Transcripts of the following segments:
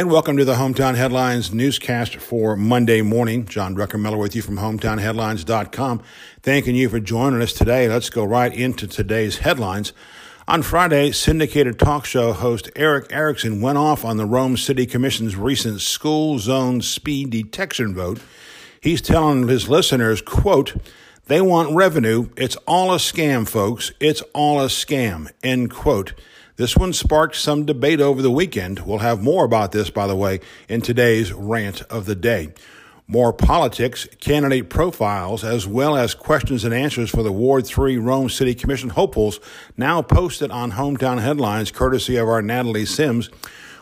And welcome to the Hometown Headlines newscast for Monday morning. John Druckenmiller with you from hometownheadlines.com. Thanking you for joining us today. Let's go right into today's headlines. On Friday, syndicated talk show host Erick Erickson went off on the Rome City Commission's recent school zone speed detection vote. He's telling his listeners, quote, they want revenue. It's all a scam, folks. It's all a scam, end quote. This one sparked some debate over the weekend. We'll have more about this, by the way, in today's rant of the day. More politics, candidate profiles, as well as questions and answers for the Ward 3 Rome City Commission hopefuls now posted on Hometown Headlines, courtesy of our Natalie Sims.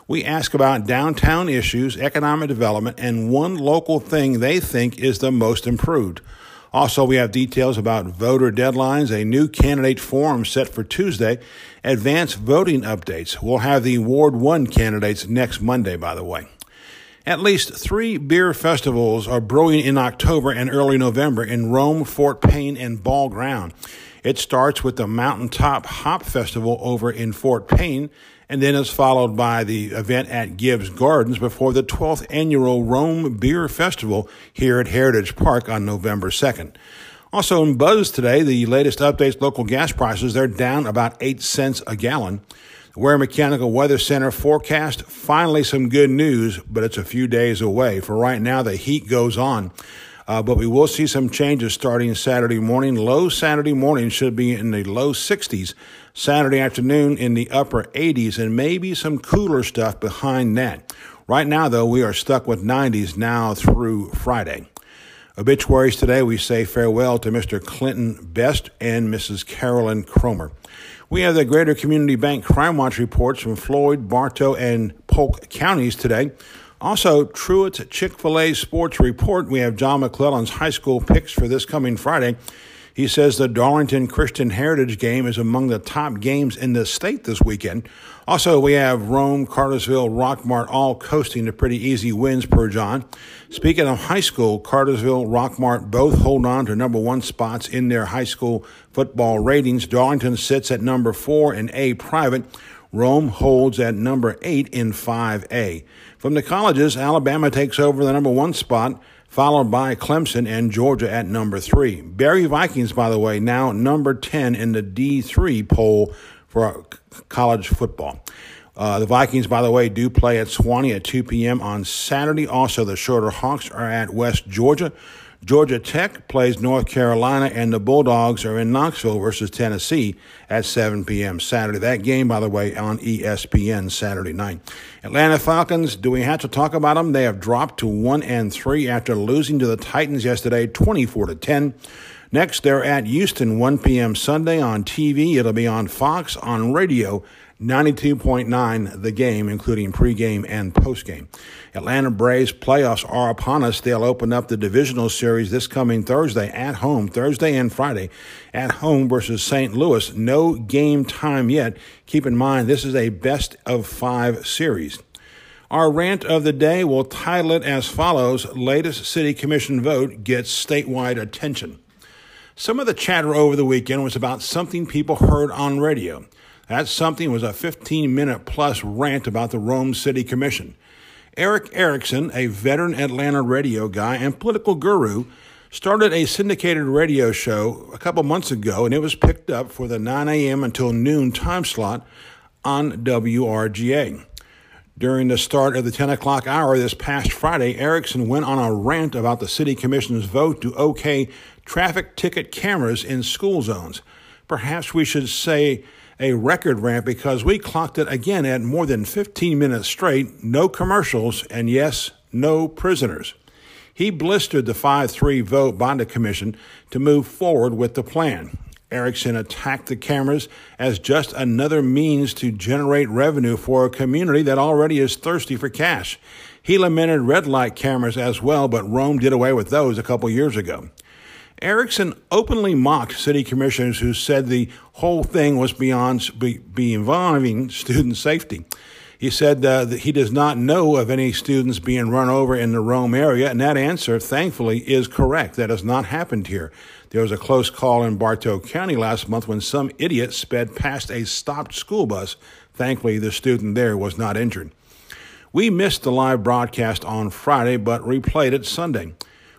We ask about downtown issues, economic development, and one local thing they think is the most improved. Also, we have details about voter deadlines, a new candidate forum set for Tuesday, advanced voting updates. We'll have the Ward 1 candidates next Monday, by the way. At least three beer festivals are brewing in October and early November in Rome, Fort Payne, and Ball Ground. It starts with the Mountaintop Hop Festival over in Fort Payne and then is followed by the event at Gibbs Gardens before the 12th annual Rome Beer Festival here at Heritage Park on November 2nd. Also in buzz today, the latest updates local gas prices, they're down about 8 cents a gallon. The Ware Mechanical Weather Center forecast finally some good news, but it's a few days away. For right now, the heat goes on. Uh, but we will see some changes starting Saturday morning. Low Saturday morning should be in the low 60s. Saturday afternoon in the upper 80s, and maybe some cooler stuff behind that. Right now, though, we are stuck with 90s now through Friday. Obituaries today, we say farewell to Mr. Clinton Best and Mrs. Carolyn Cromer. We have the Greater Community Bank Crime Watch reports from Floyd, Bartow, and Polk counties today. Also, Truett's Chick fil A Sports Report. We have John McClellan's high school picks for this coming Friday. He says the Darlington Christian Heritage game is among the top games in the state this weekend. Also, we have Rome, Cartersville, Rockmart all coasting to pretty easy wins per John. Speaking of high school, Cartersville, Rockmart both hold on to number one spots in their high school football ratings. Darlington sits at number four in A private. Rome holds at number eight in 5A. From the colleges, Alabama takes over the number one spot, followed by Clemson and Georgia at number three. Berry Vikings, by the way, now number 10 in the D3 poll for college football. Uh, the Vikings, by the way, do play at Sewanee at 2 p.m. on Saturday. Also, the Shorter Hawks are at West Georgia. Georgia Tech plays North Carolina, and the Bulldogs are in Knoxville versus Tennessee at 7 p.m. Saturday. That game, by the way, on ESPN Saturday night. Atlanta Falcons, do we have to talk about them? They have dropped to 1 and 3 after losing to the Titans yesterday, 24 to 10. Next, they're at Houston, 1 p.m. Sunday on TV. It'll be on Fox, on radio, 92.9 the game, including pregame and postgame. Atlanta Braves playoffs are upon us. They'll open up the divisional series this coming Thursday at home, Thursday and Friday at home versus St. Louis. No game time yet. Keep in mind, this is a best of five series. Our rant of the day will title it as follows Latest City Commission vote gets statewide attention. Some of the chatter over the weekend was about something people heard on radio. That something was a 15 minute plus rant about the Rome City Commission. Erick Erickson, a veteran Atlanta radio guy and political guru, started a syndicated radio show a couple months ago, and it was picked up for the 9 a.m. until noon time slot on WRGA. During the start of the 10 o'clock hour this past Friday, Erickson went on a rant about the City Commission's vote to okay traffic ticket cameras in school zones. Perhaps we should say a record rant because we clocked it again at more than 15 minutes straight, no commercials, and yes, no prisoners. He blistered the 5 3 vote by the commission to move forward with the plan. Erickson attacked the cameras as just another means to generate revenue for a community that already is thirsty for cash. He lamented red light cameras as well, but Rome did away with those a couple years ago. Erickson openly mocked city commissioners who said the whole thing was beyond be, be involving student safety. He said uh, that he does not know of any students being run over in the Rome area, and that answer, thankfully, is correct. That has not happened here. There was a close call in Bartow County last month when some idiot sped past a stopped school bus. Thankfully, the student there was not injured. We missed the live broadcast on Friday, but replayed it Sunday.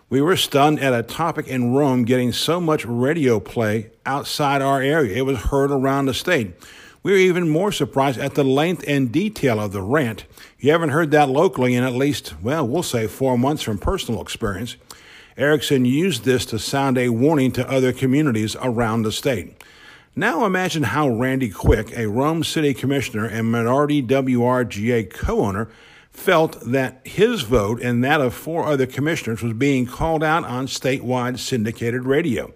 We were stunned at a topic in Rome getting so much radio play outside our area. It was heard around the state. We were even more surprised at the length and detail of the rant. You haven't heard that locally in at least, well, we'll say four months from personal experience. Erickson used this to sound a warning to other communities around the state. Now imagine how Randy Quick, a Rome City Commissioner and minority WRGA co owner, felt that his vote and that of four other commissioners was being called out on statewide syndicated radio.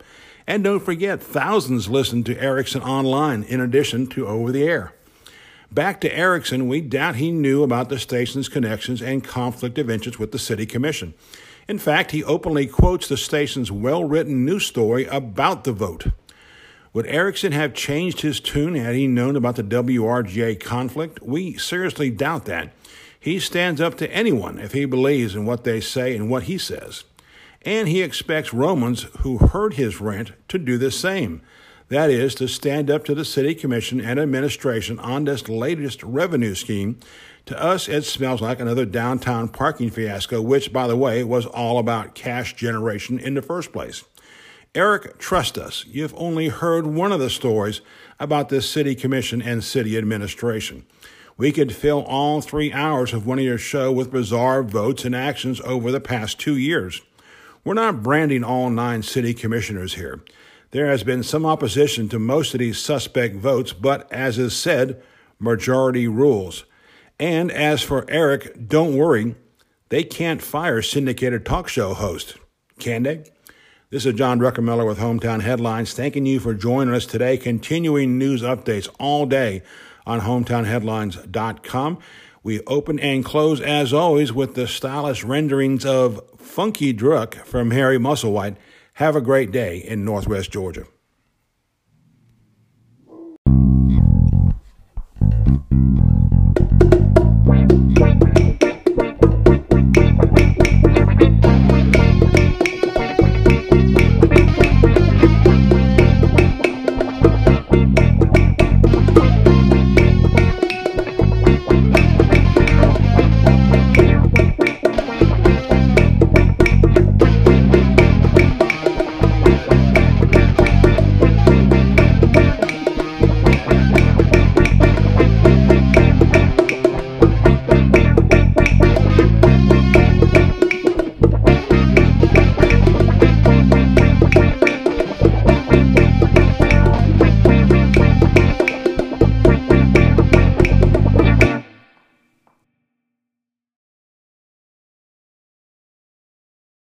And don't forget, thousands listened to Erickson online in addition to over the air. Back to Erickson, we doubt he knew about the station's connections and conflict of interest with the City Commission. In fact, he openly quotes the station's well written news story about the vote. Would Erickson have changed his tune had he known about the WRGA conflict? We seriously doubt that. He stands up to anyone if he believes in what they say and what he says. And he expects Romans who heard his rant to do the same. That is, to stand up to the city commission and administration on this latest revenue scheme. To us, it smells like another downtown parking fiasco, which, by the way, was all about cash generation in the first place. Erick, trust us, you've only heard one of the stories about this city commission and city administration. We could fill all three hours of one of your show with bizarre votes and actions over the past two years. We're not branding all nine city commissioners here. There has been some opposition to most of these suspect votes, but as is said, majority rules. And as for Erick, don't worry, they can't fire syndicated talk show host, can they? This is John Druckenmiller with Hometown Headlines, thanking you for joining us today. Continuing news updates all day on hometownheadlines.com. We open and close, as always, with the stylish renderings of Funky Druck from Harry Musselwhite. Have a great day in Northwest Georgia.